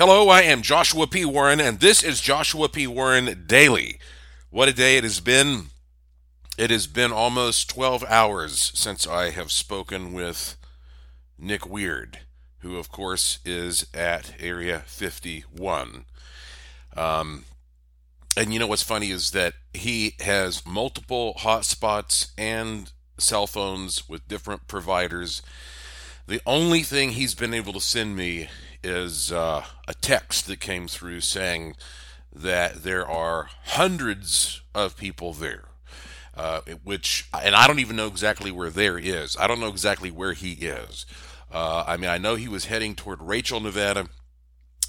Hello, I am Joshua P. Warren, and this is Joshua P. Warren Daily. What a day it has been. It has been almost 12 hours since I have spoken with Nick Weird, who, of course, is at Area 51. Um, and you know what's funny is that he has multiple hotspots and cell phones with different providers. The only thing he's been able to send me is uh, a text that came through saying that there are hundreds of people there. Uh, which, and I don't even know exactly where there is. I don't know exactly where he is. Uh, I mean, I know he was heading toward Rachel, Nevada,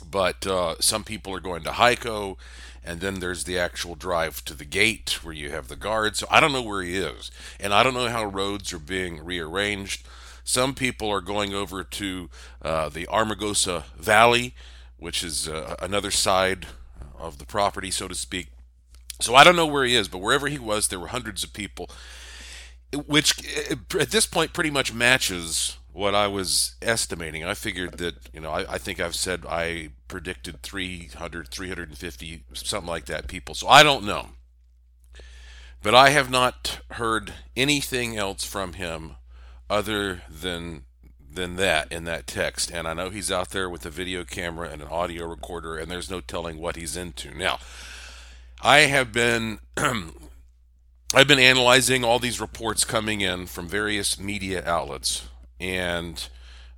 but uh, some people are going to Hiko, and then there's the actual drive to the gate where you have the guards. So I don't know where he is, and I don't know how roads are being rearranged. Some people are going over to uh, the Amargosa Valley, which is uh, another side of the property, so to speak. So I don't know where he is, but wherever he was, there were hundreds of people, which at this point pretty much matches what I was estimating. I figured that, you know, I, I, think I've said I predicted 300, 350, something like that people. So I don't know. But I have not heard anything else from him other than than that in that text. And I know he's out there with a video camera and an audio recorder, and there's no telling what he's into. Now, I have been I've been analyzing all these reports coming in from various media outlets, and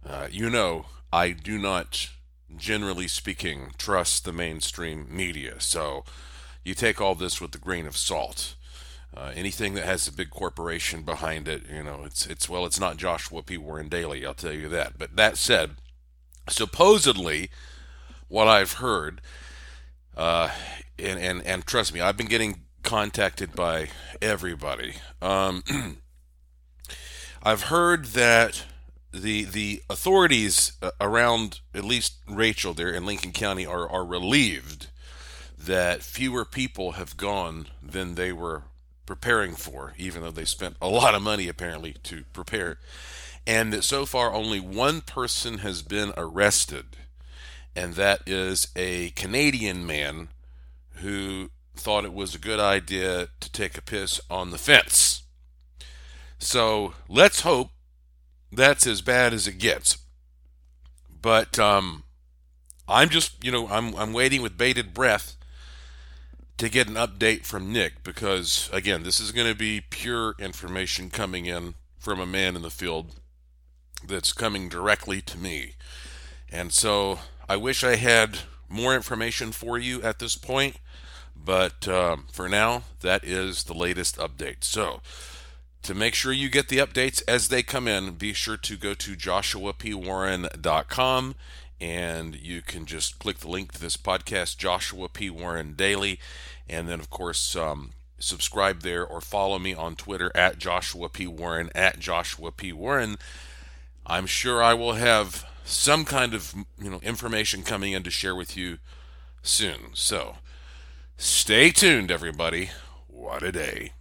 uh, you know I do not, generally speaking, trust the mainstream media. So you take all this with a grain of salt. Uh, anything that has a big corporation behind it, you know, it's it's well, it's not Joshua P. Warren Daily, I'll tell you that. But that said, supposedly, what I've heard, uh, and and and trust me, I've been getting contacted by everybody. Um, I've heard that the the authorities uh, around at least Rachel there in Lincoln County are are relieved that fewer people have gone than they were preparing for, even though they spent a lot of money apparently to prepare. And that so far only one person has been arrested, and that is a Canadian man who thought it was a good idea to take a piss on the fence. So let's hope that's as bad as it gets. But um, I'm just, you know, I'm I'm waiting with bated breath to get an update from Nick because, again, this is going to be pure information coming in from a man in the field that's coming directly to me. And so I wish I had more information for you at this point, but um, for now, that is the latest update. So, to make sure you get the updates as they come in, be sure to go to joshuapwarren.com and you can just click the link to this podcast, Joshua P. Warren Daily, and then, of course, um, subscribe there or follow me on Twitter at Joshua P. Warren, at Joshua P. Warren. I'm sure I will have some kind of you know information coming in to share with you soon. So stay tuned, everybody. What a day.